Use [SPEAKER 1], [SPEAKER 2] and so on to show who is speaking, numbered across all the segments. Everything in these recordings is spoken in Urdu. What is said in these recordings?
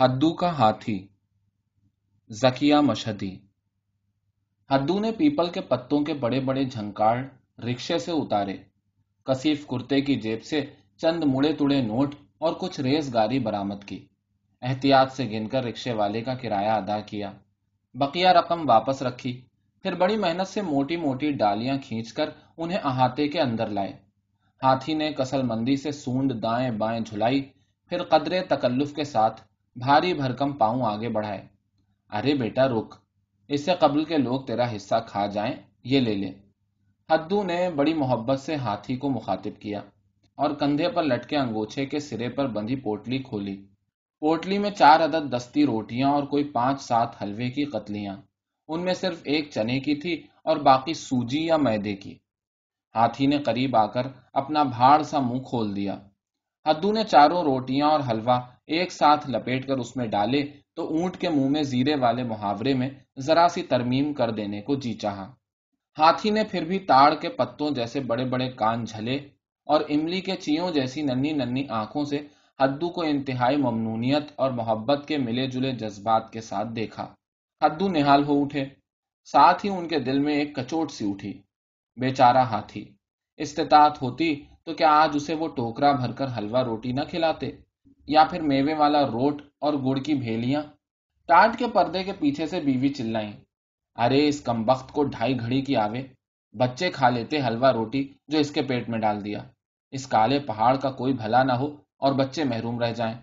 [SPEAKER 1] ہدو کا ہاتھی، زکیہ مشہدی۔ ہدو نے پیپل کے پتوں کے بڑے بڑے جھنکاڑ رکشے سے اتارے۔ کسیف کرتے کی جیب سے چند مڑے تڑے نوٹ اور کچھ ریز گاری برامد کی۔ احتیاط سے گن کر رکشے والے کا کرایہ ادا کیا۔ بقیہ رقم واپس رکھی۔ پھر بڑی محنت سے موٹی موٹی ڈالیاں کھینچ کر انہیں احاطے کے اندر لائے۔ ہاتھی نے کسل مندی سے سونڈ دائیں بائیں جھلائی، پھر قدرے تکلف کے ساتھ بھاری بھرکم پاؤں آگے بڑھائے۔ ارے بیٹا، رک، اس سے قبل کے لوگ تیرا حصہ کھا جائیں، یہ لے لے۔ ہدو نے بڑی محبت سے ہاتھی کو مخاطب کیا اور کندھے پر لٹکے انگوچھے کے سرے پر بندھی پوٹلی کھولی۔ پوٹلی میں چار عدد دستی روٹیاں اور کوئی پانچ سات حلوے کی قتلیاں۔ ان میں صرف ایک چنے کی تھی اور باقی سوجی یا میدے کی۔ ہاتھی نے قریب آ کر اپنا بھاڑ سا منہ کھول دیا۔ ہدو نے چاروں روٹیاں اور حلوہ ایک ساتھ لپیٹ کر اس میں ڈالے تو اونٹ کے منہ میں زیرے والے محاورے میں ذرا سی ترمیم کر دینے کو جی چاہا۔ ہاتھی نے پھر بھی تاڑ کے پتوں جیسے بڑے بڑے کان جھلے اور املی کے چیوں جیسی ننی ننی آنکھوں سے ہدو کو انتہائی ممنونیت اور محبت کے ملے جلے جذبات کے ساتھ دیکھا۔ ہدو نہال ہو اٹھے۔ ساتھ ہی ان کے دل میں ایک کچوٹ سی اٹھی۔ بیچارہ ہاتھی۔ استطاعت ہوتی تو کیا آج اسے وہ ٹوکرا بھر کر حلوہ روٹی نہ کھلاتے؟ یا پھر میوے والا روٹ اور گڑ کی بھیلیاں؟ ٹاٹ کے پردے کے پیچھے سے بیوی چلائیں۔ ارے، اس کم بخت کو ڈھائی گھڑی کی آوے۔ بچے کھا لیتے حلوہ روٹی جو اس کے پیٹ میں ڈال دیا۔ اس کالے پہاڑ کا کوئی بھلا نہ ہو اور بچے محروم رہ جائیں۔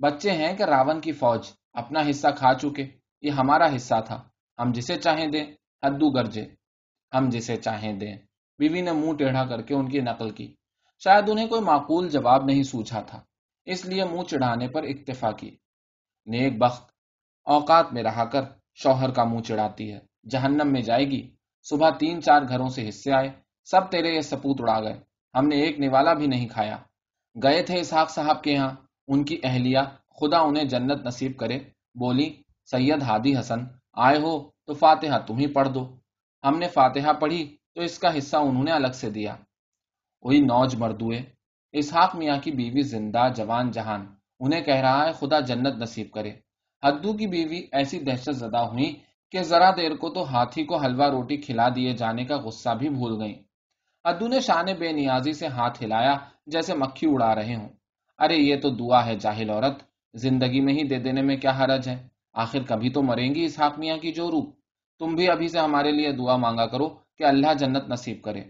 [SPEAKER 1] بچے ہیں کہ راون کی فوج، اپنا حصہ کھا چکے۔ یہ ہمارا حصہ تھا۔ ہم جسے چاہیں دیں، ہدو گرجے۔ ہم جسے چاہیں دیں۔ بیوی نے منہ ٹیڑھا کر کے ان کی نقل کی۔ شاید انہیں کوئی معقول جواب نہیں سوچا تھا، اس لیے منہ چڑھانے پر اکتفا کی۔ نیک بخت، اوقات میں رہا کر شوہر کا منہ چڑھاتی ہے، جہنم میں جائے گی۔ صبح تین چار گھروں سے حصے آئے، سب تیرے یہ سپوت اڑا گئے۔ ہم نے ایک نوالا بھی نہیں کھایا۔ گئے تھے اسحاق صاحب کے یہاں، ان کی اہلیہ، خدا انہیں جنت نصیب کرے۔ بولی، سید ہادی حسن، آئے ہو تو فاتحہ تم ہی پڑھ دو۔ ہم نے فاتحہ پڑھی تو اس کا حصہ انہوں نے الگ سے دیا۔ وہی نوج مردوئے اسحاق میاں کی بیوی زندہ جوان جہان۔ انہیں کہہ رہا ہے، خدا جنت نصیب کرے۔ ہدو کی بیوی ایسی دہشت زدہ ہوئی کہ ذرا دیر کو تو ہاتھی کو حلوہ روٹی کھلا دیے جانے کا غصہ بھی بھول گئی ہدو نے شان بے نیازی سے ہاتھ ہلایا جیسے مکھی اڑا رہے ہوں۔ ارے، یہ تو دعا ہے جاہل عورت۔ زندگی میں ہی دے دینے میں کیا حرج ہے؟ آخر کبھی تو مریں گی اسحاق میاں کی جو روح۔ تم بھی ابھی سے ہمارے لیے دعا مانگا کرو۔ کہ اللہ جنت نصیب کرے۔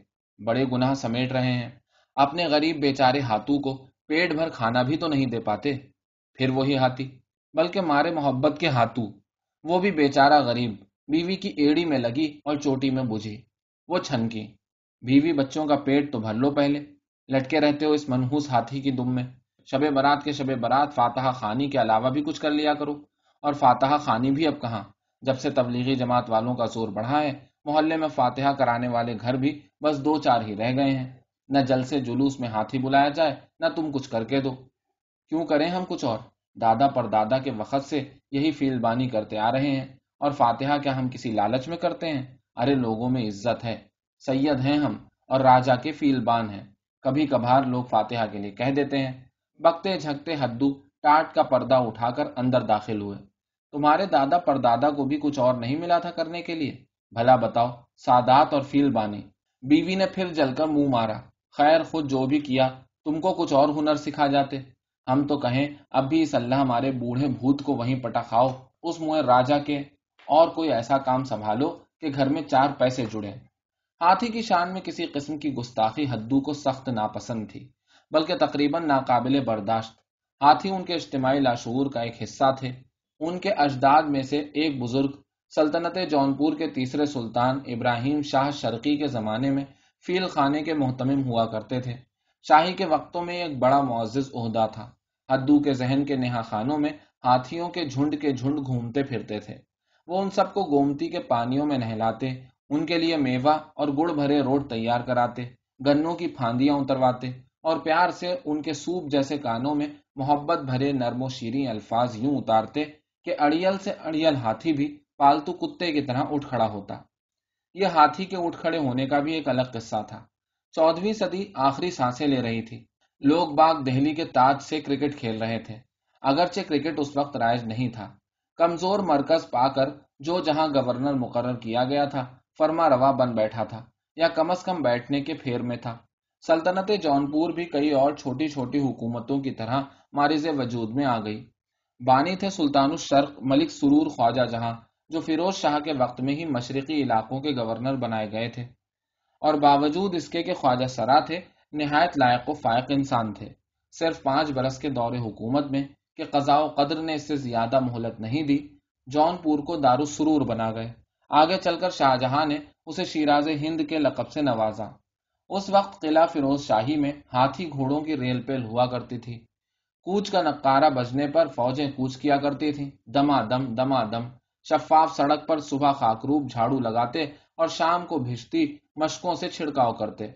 [SPEAKER 1] بڑے گناہ سمیٹ رہے ہیں۔ اپنے غریب بیچارے ہاتھوں کو پیٹ بھر کھانا بھی تو نہیں دے پاتے۔ پھر وہی ہاتھی، بلکہ مارے محبت کے ہاتھوں۔ وہ بھی بیچارہ غریب، بیوی کی ایڑی میں لگی اور چوٹی میں بجھی وہ چھنکی، بیوی بچوں کا پیٹ تو بھر لو پہلے۔ لٹکے رہتے ہو اس منحوس ہاتھی کی دم میں۔ شب برات کے شب برات فاتحہ خانی کے علاوہ بھی کچھ کر لیا کرو۔ اور فاتحہ خانی بھی اب کہاں؟ جب سے تبلیغی جماعت والوں کا زور بڑھا ہے محلے میں فاتحہ کرانے والے گھر بھی بس دو چار ہی رہ گئے ہیں۔ نہ جل سے جلوس میں ہاتھی بلایا جائے، نہ تم کچھ کر کے دو۔ کیوں کریں ہم کچھ اور؟ دادا پر دادا کے وقت سے یہی فیل بانی کرتے آ رہے ہیں۔ اور فاتحہ کیا ہم کسی لالچ میں کرتے ہیں؟ ارے لوگوں میں عزت ہے، سید ہیں ہم اور راجا کے فیل بان ہیں۔ کبھی کبھار لوگ فاتحہ کے لیے کہہ دیتے ہیں، بکتے جھکتے ہدو ٹاٹ کا پردہ اٹھا کر اندر داخل ہوئے۔ تمہارے دادا پر دادا کو بھی کچھ اور نہیں ملا تھا کرنے کے لیے؟ بھلا بتاؤ، سادات اور فیل بانی بیوی نے پھر جل کر منہ مارا۔ خیر، خود جو بھی کیا، تم کو کچھ اور ہنر سکھا جاتے۔ ہم تو کہیں، اب بھی اس اللہ ہمارے بوڑھے بھوت کو وہیں پٹا کھاؤ۔ اس منہ راجا کے اور کوئی ایسا کام سنبھالو کہ گھر میں چار پیسے جڑے ہاتھی کی شان میں کسی قسم کی گستاخی حدو کو سخت ناپسند تھی، بلکہ تقریباً ناقابل برداشت۔ ہاتھی ان کے اجتماعی لاشعور کا ایک حصہ تھے۔ ان کے اجداد میں سے ایک بزرگ سلطنت جونپور کے تیسرے سلطان ابراہیم شاہ شرقی کے زمانے میں فیل خانے کے محتمم ہوا کرتے تھے۔ شاہی کے وقتوں میں ایک بڑا معزز عہدہ تھا۔ ہدو کے ذہن کے نہا خانوں میں ہاتھیوں کے جھنڈ کے جھنڈ گھومتے پھرتے تھے۔ وہ ان سب کو گومتی کے پانیوں میں نہلاتے، ان کے لیے میوہ اور گڑ بھرے روڈ تیار کراتے، گنوں کی پھاندیاں اترواتے اور پیار سے ان کے سوپ جیسے کانوں میں محبت بھرے نرم و شیریں الفاظ یوں اتارتے کہ اڑیل سے اڑیل ہاتھی بھی پالتو کتے کی طرح اٹھ کھڑا ہوتا۔ یہ ہاتھی کے اٹھ کھڑے ہونے کا بھی ایک الگ قصہ تھا۔ چودہویں صدی آخری سانسیں لے رہی تھی۔ لوگ باغ دہلی کے تاج سے کرکٹ کھیل رہے تھے۔ اگرچہ کرکٹ اس وقت رائج نہیں تھا۔ کمزور مرکز پا کر جو جہاں گورنر مقرر کیا گیا تھا، فرما روا بن بیٹھا تھا یا کم از کم بیٹھنے کے پھیر میں تھا۔ سلطنت جون پور بھی کئی اور چھوٹی چھوٹی حکومتوں کی طرح مارز وجود میں آ گئی۔ بانی تھے سلطان الشرق ملک سرور خواجہ جہاں۔ جو فیروز شاہ کے وقت میں ہی مشرقی علاقوں کے گورنر بنائے گئے تھے۔ اور باوجود اس کے کہ خواجہ سرا تھے، نہایت لائق و فائق انسان تھے۔ صرف پانچ برس کے دور حکومت میں کہ قضاء و قدر نے اس سے زیادہ مہلت نہیں دی، جون پور کو دار السرور بنا گئے۔ آگے چل کر شاہجہاں نے اسے شیراز ہند کے لقب سے نوازا۔ اس وقت قلعہ فیروز شاہی میں ہاتھی گھوڑوں کی ریل پیل ہوا کرتی تھی۔ کوچ کا نقارہ بجنے پر فوجیں کوچ کیا کرتی تھیں۔ دما دم دما دم۔ شفاف سڑک پر صبح خاکروب جھاڑو لگاتے اور شام کو بھیجتی مشکوں سے چھڑکاؤ کرتے۔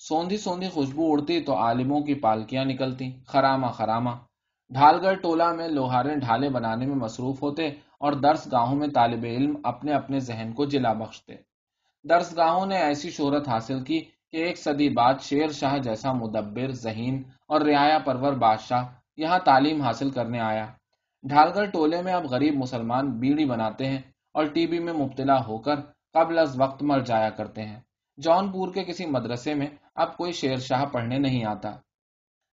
[SPEAKER 1] سوندھی سوندھی خوشبو اڑتی تو عالموں کی پالکیاں نکلتی خراما خراما ڈھال گڑھ ٹولہ میں لوہارے ڈھالے بنانے میں مصروف ہوتے اور درس گاہوں میں طالب علم اپنے اپنے ذہن کو جلا بخشتے۔ درس گاہوں نے ایسی شہرت حاصل کی کہ ایک صدی بعد شیر شاہ جیسا مدبر، ذہین اور رعایا پرور بادشاہ یہاں تعلیم حاصل کرنے آیا۔ ڈھالگر ٹولے میں اب غریب مسلمان بیڑی بناتے ہیں اور ٹی بی میں مبتلا ہو کر قبل از وقت مر جایا کرتے ہیں۔ جون پور کے کسی مدرسے میں اب کوئی شیر شاہ پڑھنے نہیں آتا۔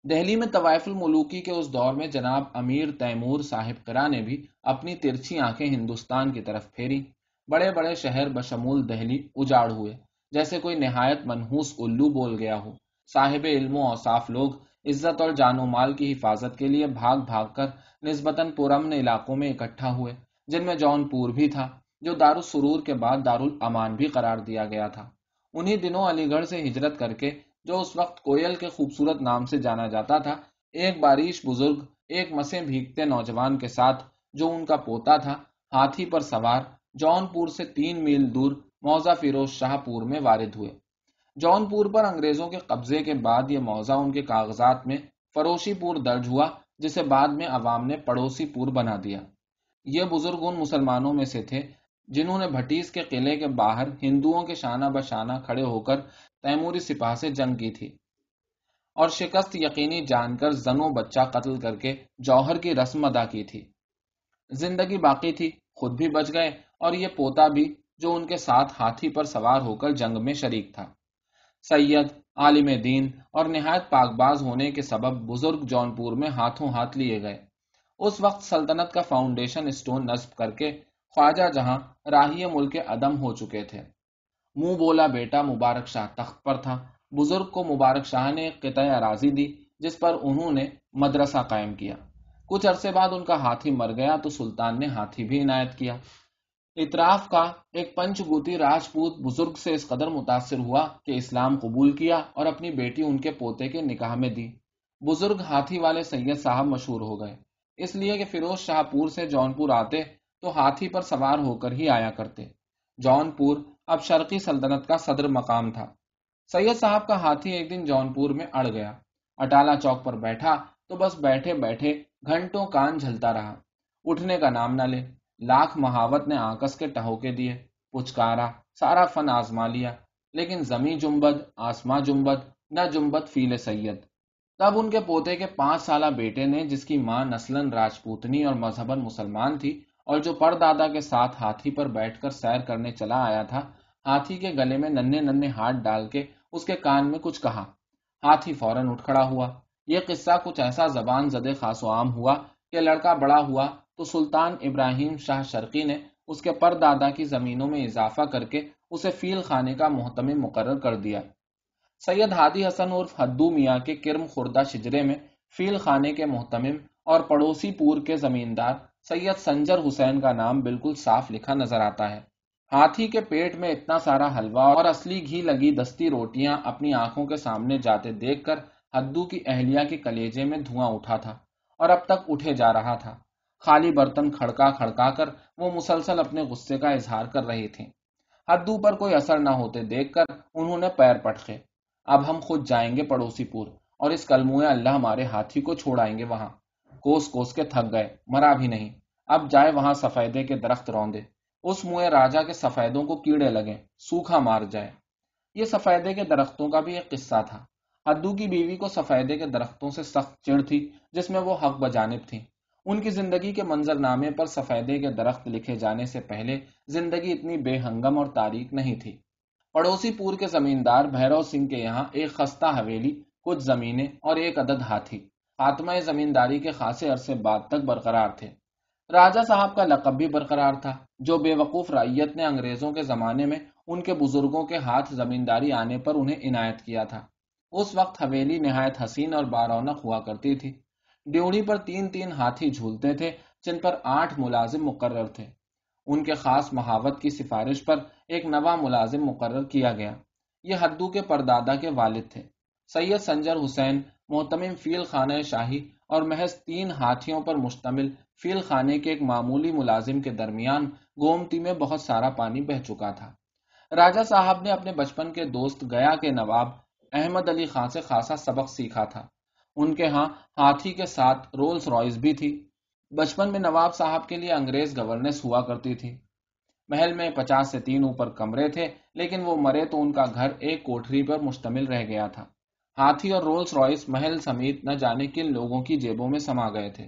[SPEAKER 1] دہلی میں طوائف الملوکی کے اس دور میں جناب امیر تیمور صاحب کرا نے بھی اپنی ترچھی آنکھیں ہندوستان کی طرف پھیری۔ بڑے بڑے شہر بشمول دہلی اجاڑ ہوئے، جیسے کوئی نہایت منحوس الو بول گیا ہو۔ صاحب علم و اوصاف لوگ عزت اور جان و مال کی حفاظت کے لیے بھاگ بھاگ کر نسبتاً پرامن علاقوں میں اکٹھا ہوئے، جن میں جون پور بھی تھا، جو دار السرور کے بعد دار الامان بھی قرار دیا گیا تھا۔ انہی دنوں علی گڑھ سے ہجرت کر کے، جو اس وقت کوئل کے خوبصورت نام سے جانا جاتا تھا، ایک بارش بزرگ، ایک مسے بھیگتے نوجوان کے ساتھ، جو ان کا پوتا تھا، ہاتھی پر سوار، جون پور سے تین میل دور موزہ فیروز شاہ پور میں وارد ہوئے۔ جون پور پر انگریزوں کے قبضے کے بعد یہ موضع ان کے کاغذات میں فروشی پور درج ہوا، جسے بعد میں عوام نے پڑوسی پور بنا دیا۔ یہ بزرگ ان مسلمانوں میں سے تھے جنہوں نے بھٹیس کے قلعے کے باہر ہندوؤں کے شانہ بشانہ کھڑے ہو کر تیموری سپاہ سے جنگ کی تھی۔ اور شکست یقینی جان کر زنو بچہ قتل کر کے جوہر کی رسم ادا کی تھی۔ زندگی باقی تھی، خود بھی بچ گئے اور یہ پوتا بھی جو ان کے ساتھ ہاتھی پر سوار ہو کر جنگ میں شریک تھا۔ سید، عالم دین اور نہایت پاک باز ہونے کے سبب بزرگ جون پور میں ہاتھوں ہاتھ لیے گئے۔ اس وقت سلطنت کا فاؤنڈیشن اسٹون نصب کر کے خواجہ جہاں راہی ملک عدم ہو چکے تھے۔ منہ بولا بیٹا مبارک شاہ تخت پر تھا۔ بزرگ کو مبارک شاہ نے قطع اراضی دی، جس پر انہوں نے مدرسہ قائم کیا۔ کچھ عرصے بعد ان کا ہاتھی مر گیا تو سلطان نے ہاتھی بھی عنایت کیا۔ اطراف کا ایک پنچ گوتی راجپوت بزرگ سے اس قدر متاثر ہوا کہ اسلام قبول کیا اور اپنی بیٹی ان کے پوتے کے نکاح میں دی۔ بزرگ ہاتھی والے سید صاحب مشہور ہو گئے۔ اس لیے کہ فیروز شاہ پور سے جون پور آتے تو ہاتھی پر سوار ہو کر ہی آیا کرتے۔ جون پور اب شرقی سلطنت کا صدر مقام تھا۔ سید صاحب کا ہاتھی ایک دن جون پور میں اڑ گیا۔ اٹالا چوک پر بیٹھا تو بس بیٹھے بیٹھے گھنٹوں کان جھلتا رہا۔ اٹھنے کا نام نہ لے۔ لاکھ مہاوت نے آکس کے ٹہوکے دیے پچکارا سارا فن آزما لیا، لیکن زمیں جمبد آسما جمبد نہ جمبد فیل سید۔ تب ان کے پوتے کے پانچ سالہ بیٹے نے، جس کی ماں نسلن راجپوتنی اور مذہبن مسلمان تھی، اور جو پر دادا کے ساتھ ہاتھی پر بیٹھ کر سیر کرنے چلا آیا تھا، ہاتھی کے گلے میں ننے ننے ہاتھ ڈال کے اس کے کان میں کچھ کہا۔ ہاتھی فوراً اٹھ کھڑا ہوا۔ یہ قصہ کچھ ایسا زبان زدے خاص و عام ہوا کہ لڑکا بڑا ہوا تو سلطان ابراہیم شاہ شرقی نے اس کے پر دادا کی زمینوں میں اضافہ کر کے اسے فیل خانے کا محتم مقرر کر دیا۔ سید ہادی حسن عرف حدو میاں کے کرم خوردہ شجرے میں فیل خانے کے محتمم اور پڑوسی پور کے زمیندار سید سنجر حسین کا نام بالکل صاف لکھا نظر آتا ہے۔ ہاتھی کے پیٹ میں اتنا سارا حلوہ اور اصلی گھی لگی دستی روٹیاں اپنی آنکھوں کے سامنے جاتے دیکھ کر ہدو کی اہلیہ کے کلیجے میں دھواں اٹھا تھا اور اب تک اٹھے جا رہا تھا۔ خالی برتن کھڑکا کھڑکا کر وہ مسلسل اپنے غصے کا اظہار کر رہی تھی ہدو پر کوئی اثر نہ ہوتے دیکھ کر انہوں نے پیر پٹکے اب ہم خود جائیں گے پڑوسی پور اور اس کلموئے اللہ ہمارے ہاتھی کو چھوڑائیں گے وہاں۔ کوس کوس کے تھک گئے، مرا بھی نہیں۔ اب جائے وہاں سفیدے کے درخت روندے اس منہ راجا کے سفیدوں کو کیڑے لگے سوکھا مار جائے۔ یہ سفیدے کے درختوں کا بھی ایک قصہ تھا۔ ہدو کی بیوی کو سفیدے کے درختوں سے سخت چڑ تھی، جس میں وہ حق بجانب تھی ان کی زندگی کے منظر نامے پر سفیدے کے درخت لکھے جانے سے پہلے زندگی اتنی بے ہنگم اور تاریخ نہیں تھی۔ پڑوسی پور کے زمیندار بھیرو سنگھ کے یہاں ایک خستہ حویلی، کچھ زمینیں اور ایک عدد ہاتھی۔ خاتمہ زمینداری کے خاصے عرصے بعد تک برقرار تھے۔ راجہ صاحب کا لقب بھی برقرار تھا، جو بے وقوف رائیت نے انگریزوں کے زمانے میں ان کے بزرگوں کے ہاتھ زمینداری آنے پر انہیں عنایت کیا تھا۔ اس وقت حویلی نہایت حسین اور بارونق ہوا کرتی تھی۔ ڈیوڑی پر تین تین ہاتھی جھولتے تھے جن پر آٹھ ملازم مقرر تھے۔ ان کے خاص محاوت کی سفارش پر ایک نوا ملازم مقرر کیا گیا۔ یہ حدو کے پردادا کے والد تھے۔ سید سنجر حسین، محتمم فیل خانہ شاہی اور محض تین ہاتھیوں پر مشتمل فیل خانے کے ایک معمولی ملازم کے درمیان گومتی میں بہت سارا پانی بہ چکا تھا۔ راجہ صاحب نے اپنے بچپن کے دوست گیا کے نواب احمد علی خان سے خاصا سبق سیکھا تھا۔ ان کے ہاں ہاتھی کے ساتھ رولز رائز بھی تھی۔ بچپن میں نواب صاحب کے لیے انگریز گورننس ہوا کرتی تھی۔ محل میں پچاس سے تین اوپر کمرے تھے، لیکن وہ مرے تو ان کا گھر ایک کوٹری پر مشتمل رہ گیا تھا۔ ہاتھی اور رولز رائس محل سمیت نہ جانے کن لوگوں کی جیبوں میں سما گئے تھے۔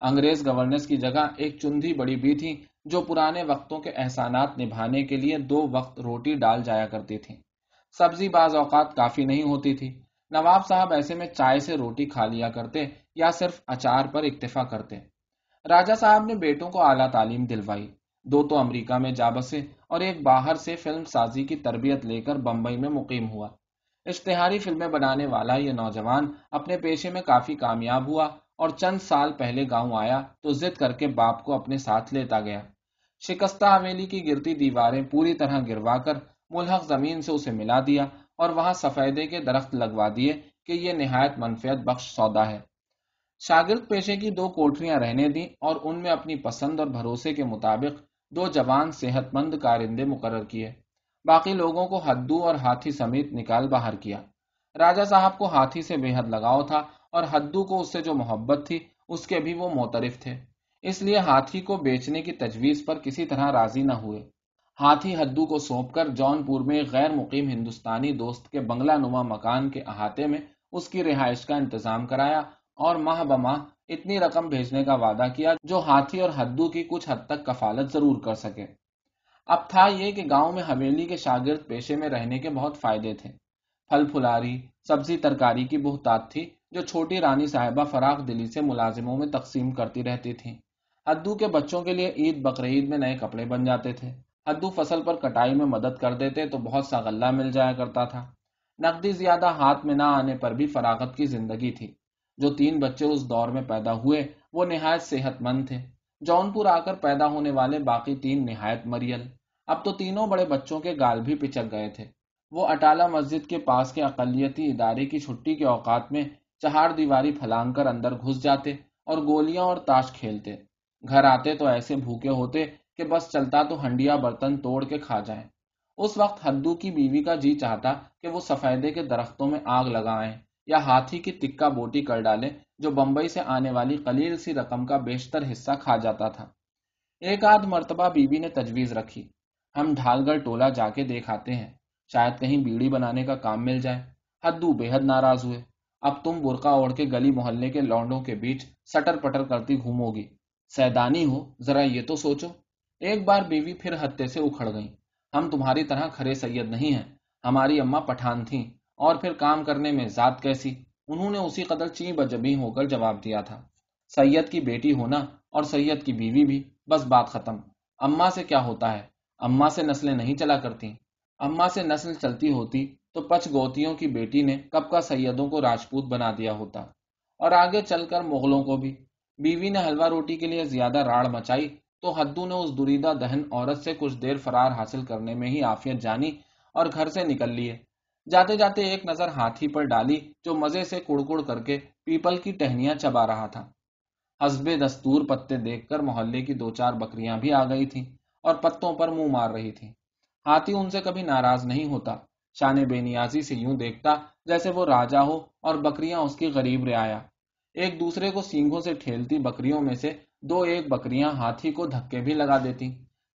[SPEAKER 1] انگریز گورننس کی جگہ ایک چندھی بڑی بھی تھی، جو پرانے وقتوں کے احسانات نبھانے کے لیے دو وقت روٹی ڈال جایا کرتی تھی۔ سبزی بعض اوقات کافی نہیں ہوتی تھی۔ نواب صاحب ایسے میں چائے سے روٹی کھا لیا کرتے یا صرف اچار پر اکتفا کرتے۔ راجہ صاحب نے بیٹوں کو اعلیٰ تعلیم دلوائی۔ دو تو امریکہ میں جا بسے اور ایک باہر سے فلم سازی کی تربیت لے کر بمبئی میں مقیم ہوا۔ اشتہاری فلمیں بنانے والا یہ نوجوان اپنے پیشے میں کافی کامیاب ہوا اور چند سال پہلے گاؤں آیا تو ضد کر کے باپ کو اپنے ساتھ لیتا گیا۔ شکستہ حویلی کی گرتی دیواریں پوری طرح گروا کر ملحق زمین سے اسے ملا دیا اور وہاں سفیدے کے درخت لگوا دیے کہ یہ نہایت منفیت بخش سودا ہے۔ شاگرد پیشے کی دو کوٹریاں رہنے دی اور ان میں اپنی پسند اور بھروسے کے مطابق دو جوان صحت مند کارندے مقرر کیے۔ باقی لوگوں کو ہدو اور ہاتھی سمیت نکال باہر کیا۔ راجہ صاحب کو ہاتھی سے بے حد لگاؤ تھا اور ہدو کو اس سے جو محبت تھی، اس کے بھی وہ موترف تھے۔ اس لیے ہاتھی کو بیچنے کی تجویز پر کسی طرح راضی نہ ہوئے۔ ہاتھی ہدو کو سونپ کر جون پور میں غیر مقیم ہندوستانی دوست کے بنگلہ نما مکان کے احاطے میں اس کی رہائش کا انتظام کرایا اور ماہ بماہ اتنی رقم بھیجنے کا وعدہ کیا جو ہاتھی اور ہدو کی کچھ حد تک کفالت ضرور کر سکے۔ اب تھا یہ کہ گاؤں میں حویلی کے شاگرد پیشے میں رہنے کے بہت فائدے تھے۔ پھل پھلاری، سبزی ترکاری کی بہتات تھی جو چھوٹی رانی صاحبہ فراغ دلی سے ملازموں میں تقسیم کرتی رہتی تھی ہدو کے بچوں کے لیے عید بقرعید میں نئے کپڑے بن جاتے تھے۔ ہدو فصل پر کٹائی میں مدد کر دیتے تو بہت سا غلہ مل جایا کرتا تھا۔ نقدی زیادہ ہاتھ میں نہ آنے پر بھی فراغت کی زندگی تھی۔ جو تین بچے اس دور میں پیدا ہوئے، وہ نہایت صحت مند تھے۔ جون پور آ کر پیدا ہونے والے باقی تین نہایت مریل۔ اب تو تینوں بڑے بچوں کے گال بھی پچک گئے تھے۔ وہ اٹالہ مسجد کے پاس کے اقلیتی ادارے کی چھٹی کے اوقات میں چہار دیواری پھلانگ کر اندر گھس جاتے اور گولیاں اور تاش کھیلتے۔ گھر آتے تو ایسے بھوکے ہوتے کہ بس چلتا تو ہنڈیا برتن توڑ کے کھا جائیں۔ اس وقت ہدو کی بیوی کا جی چاہتا کہ وہ سفیدے کے درختوں میں آگ لگائیں یا ہاتھی کی تکا بوٹی کر ڈالیں، جو بمبئی سے آنے والی قلیل سی رقم کا بیشتر حصہ کھا جاتا تھا۔ ایک آدھ مرتبہ بیوی نے تجویز رکھی۔ ہم ڈھال گڑھ ٹولا جا کے دیکھاتے ہیں۔ شاید کہیں بیڑی بنانے کا کام مل جائے۔ ہدو بے حد ناراض ہوئے۔ اب تم برقع اوڑھ کے گلی محلے کے لونڈوں کے بیچ سٹر پٹر کرتی گھومو گی۔ سیدانی ہو، ذرا یہ تو سوچو۔ ایک بار بیوی پھر ہتے سے اکھڑ گئی ہم تمہاری طرح کھرے سید نہیں ہیں۔ ہماری اما پٹھان تھیں۔ اور پھر کام کرنے میں ذات کیسی؟ انہوں نے اسی قدر چی بجبی ہو کر جواب دیا تھا۔ سید کی بیٹی ہونا اور سید کی بیوی بھی بس بات ختم۔ اما سے کیا ہوتا ہے؟ اما سے نسلیں نہیں چلا کرتی۔ اما سے نسل چلتی ہوتی تو پچ گوتیوں کی بیٹی نے کب کا سیدوں کو راجپوت بنا دیا ہوتا۔ اور آگے چل کر مغلوں کو بھی۔ بیوی نے حلوہ روٹی کے لیے زیادہ راڑ مچائی تو ہدو نے اس دریدہ دہن عورت سے کچھ دیر فرار حاصل کرنے میں ہی آفیت جانی اور گھر سے نکل لیے۔ جاتے جاتے ایک نظر ہاتھی پر ڈالی جو مزے سے کڑکڑ کر کے پیپل کی ٹہنیاں چبا رہا تھا۔ حسب دستور پتے دیکھ کر محلے کی دو چار بکریاں بھی آ گئی تھیں اور پتوں پر منہ مار رہی تھی ہاتھی ان سے کبھی ناراض نہیں ہوتا، شان بے نیازی سے یوں دیکھتا جیسے وہ راجا ہو اور بکریاں اس کی غریب رعایا۔ ایک دوسرے کو سینگوں سے ٹھیلتی بکریوں میں سے دو ایک بکریاں ہاتھی کو دھکے بھی لگا دیتی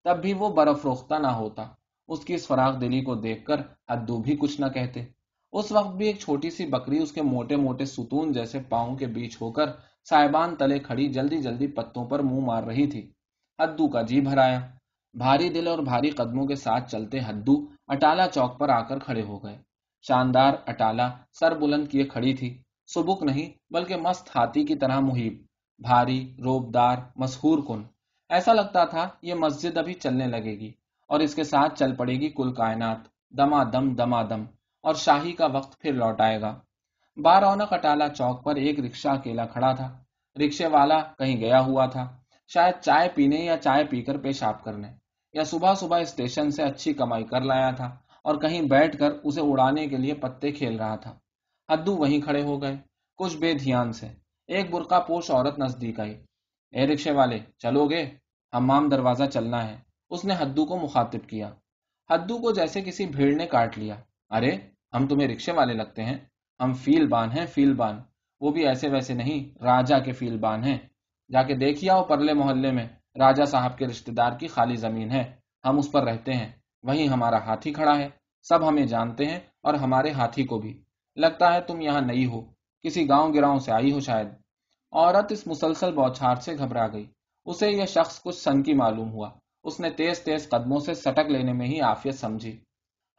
[SPEAKER 1] تب بھی وہ برف روختہ نہ ہوتا۔ اس کی اس فراغ دلی کو دیکھ کر ادو بھی کچھ نہ کہتے۔ اس وقت بھی ایک چھوٹی سی بکری اس کے موٹے موٹے ستون جیسے پاؤں کے بیچ ہو کر سائبان تلے کھڑی جلدی جلدی پتوں پر منہ مار رہی تھی۔ ہدو کا جی بھرایا۔ بھاری دل اور بھاری قدموں کے ساتھ چلتے ہدو اٹالا چوک پر آ کر کھڑے ہو گئے۔ شاندار اٹالا سر بلند کیے کھڑی تھی۔ سبک نہیں، بلکہ مست ہاتھی کی طرح محیب۔ بھاری، روبدار مسہور کن۔ ایسا لگتا تھا یہ مسجد ابھی چلنے لگے گی اور اس کے ساتھ چل پڑے گی کل کائنات۔ دما دم دما دم اور شاہی کا وقت پھر لوٹ آئے گا۔ بارونق اٹالا چوک پر ایک رکشہ اکیلا کھڑا تھا۔ رکشے والا کہیں گیا ہوا تھا۔ شاید چائے پینے یا چائے پی کر پیشاب کرنے۔ یا صبح صبح اسٹیشن سے اچھی کمائی کر لایا تھا اور کہیں بیٹھ کر اسے اڑانے کے لیے پتے کھیل رہا تھا۔ ہدو وہیں کھڑے ہو گئے، کچھ بے دھیان سے۔ ایک برقع پوش عورت نزدیک آئی۔ اے رکشے والے، چلو گے؟ ہمام دروازہ چلنا ہے۔ اس نے ہدو کو مخاطب کیا۔ ہدو کو جیسے کسی بھیڑ نے کاٹ لیا۔ ارے، ہم تمہیں رکشے والے لگتے ہیں۔ ہم فیل بان ہیں، فیل بان۔ وہ بھی ایسے ویسے نہیں، راجا کے فیل بان ہیں۔ جا کے دیکھیے آؤ پرلے محلے میں۔ راجا صاحب کے رشتے دار کی خالی زمین ہے۔ ہم اس پر رہتے ہیں۔ وہیں ہمارا ہاتھی کھڑا ہے۔ سب ہمیں جانتے ہیں اور ہمارے ہاتھی کو بھی۔ لگتا ہے تم یہاں نئی ہو۔ کسی گاؤں گراؤں سے آئی ہو شاید۔ عورت اس مسلسل بوچھار سے گھبرا گئی۔ اسے یہ شخص کچھ سن کی معلوم ہوا۔ اس نے تیز تیز قدموں سے سٹک لینے میں ہی آفیت سمجھی۔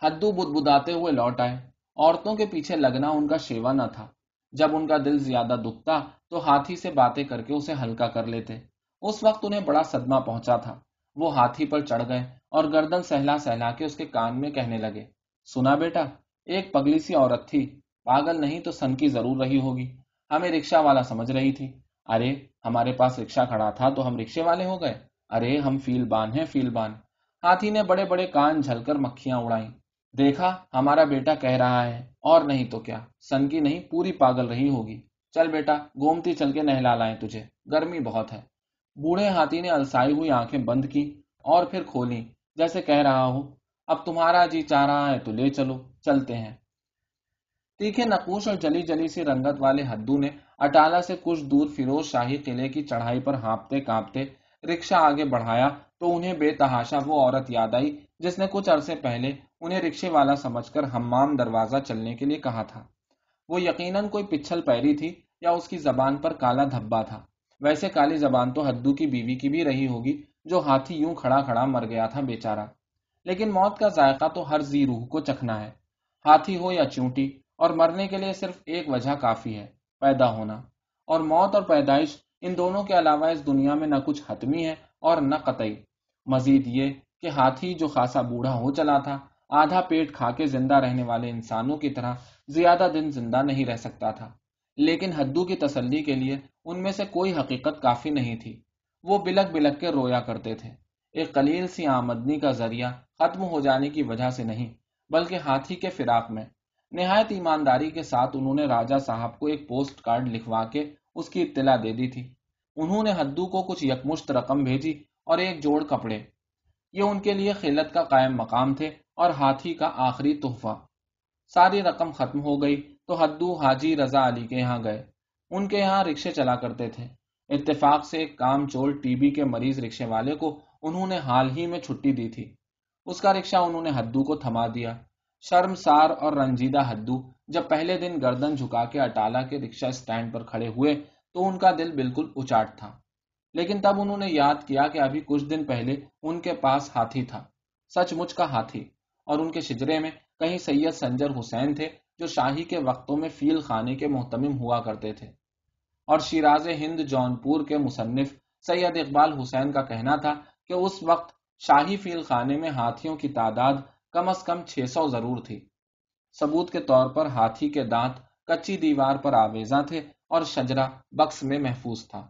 [SPEAKER 1] ہدو بد بداتے ہوئے لوٹ آئے۔ عورتوں کے پیچھے لگنا ان کا شیوا نہ تھا۔ جب ان کا دل زیادہ دکھتا تو ہاتھی سے باتیں کر کے اسے ہلکا کر لیتے۔ اس وقت انہیں بڑا صدمہ پہنچا تھا۔ وہ ہاتھی پر چڑھ گئے اور گردن سہلا سہلا کے اس کے کان میں کہنے لگے، سنا بیٹا، ایک پگلی سی عورت تھی۔ پاگل نہیں تو سن کی ضرور رہی ہوگی۔ ہمیں رکشا والا سمجھ رہی تھی۔ ارے، ہمارے پاس رکشا کھڑا تھا تو ہم رکشے والے ہو گئے۔ ارے، ہم فیل بان ہیں، فیل بان۔ ہاتھی نے بڑے بڑے کان جھل کر مکھیاں اڑائی دیکھا، ہمارا بیٹا کہہ رہا ہے، اور نہیں تو کیا۔ سن کی نہیں، پوری پاگل رہی ہوگی۔ چل بیٹا گومتی چل کے نہلا لائیں تجھے۔ گرمی بہت ہے۔ بوڑھے ہاتھی نے السائی ہوئی آنکھیں بند کی اور پھر کھولی جیسے کہہ رہا ہو، اب تمہارا جی چاہ رہا ہے تو لے چلو، چلتے ہیں۔ تیکھے نقوش اور جلی جلی سی رنگت والے ہدو نے اٹالا سے کچھ دور فیروز شاہی قلعے کی چڑھائی پر ہانپتے کانپتے رکشا آگے بڑھایا تو انہیں بے تحاشا وہ عورت یاد آئی جس نے کچھ عرصے پہلے انہیں رکشے والا سمجھ کر ہمام دروازہ چلنے کے لیے کہا تھا۔ وہ یقیناً کوئی پچھل پیری تھی یا اس کی زبان پر کالا دھبا تھا۔ ویسے کالی زبان تو ہدو کی بیوی کی بھی رہی ہوگی جو ہاتھی یوں کھڑا کھڑا مر گیا تھا بیچارہ۔ لیکن موت کا ذائقہ تو ہر زی روح کو چکھنا ہے۔ ہاتھی ہو یا چونٹی اور مرنے کے لیے صرف ایک وجہ کافی ہے، پیدا ہونا۔ اور موت اور پیدائش ان دونوں کے علاوہ اس دنیا میں نہ کچھ حتمی ہے اور نہ قطعی۔ مزید یہ کہ ہاتھی جو خاصا بوڑھا ہو چلا تھا، آدھا پیٹ کھا کے زندہ رہنے والے انسانوں کی طرح زیادہ دن زندہ نہیں رہ سکتا تھا۔ لیکن ہدو کی تسلی کے لیے ان میں سے کوئی حقیقت کافی نہیں تھی۔ وہ بلک بلک کے رویا کرتے تھے۔ ایک قلیل سی آمدنی کا ذریعہ ختم ہو جانے کی وجہ سے نہیں، بلکہ ہاتھی کے فراق میں۔ نہایت ایمانداری کے ساتھ انہوں نے راجا صاحب کو ایک پوسٹ کارڈ لکھوا کے اس کی اطلاع دے دی تھی۔ انہوں نے ہدو کو کچھ یکمشت رقم بھیجی اور ایک جوڑ کپڑے۔ یہ ان کے لیے خلت کا قائم مقام تھے اور ہاتھی کا آخری تحفہ۔ ساری رقم ختم ہو گئی تو ہدو حاجی رضا علی کے یہاں گئے۔ ان کے یہاں رکشے چلا کرتے تھے۔ اتفاق سے ایک کام چول ٹی بی کے مریض رکشے والے کو انہوں نے حال ہی میں چھٹی دی تھی۔ اس کا رکشہ انہوں نے ہدو کو تھما دیا۔ شرم سار اور رنجیدہ ہدو جب پہلے دن گردن جھکا کے اٹالا کے رکشا اسٹینڈ پر کھڑے ہوئے تو ان کا دل بالکل اچاٹ تھا۔ لیکن تب انہوں نے یاد کیا کہ ابھی کچھ دن پہلے ان کے پاس ہاتھی تھا، سچ مچ کا ہاتھی، اور ان کے شجرے میں کہیں سید سنجر حسین تھے جو شاہی کے وقتوں میں فیل خانے کے محتمم ہوا کرتے تھے۔ اور شیراز ہند جون پور کے مصنف سید اقبال حسین کا کہنا تھا کہ اس وقت شاہی فیل خانے میں ہاتھیوں کی تعداد کم از کم چھ سو ضرور تھی ثبوت کے طور پر ہاتھی کے دانت کچی دیوار پر آویزاں تھے اور شجرا بکس میں محفوظ تھا۔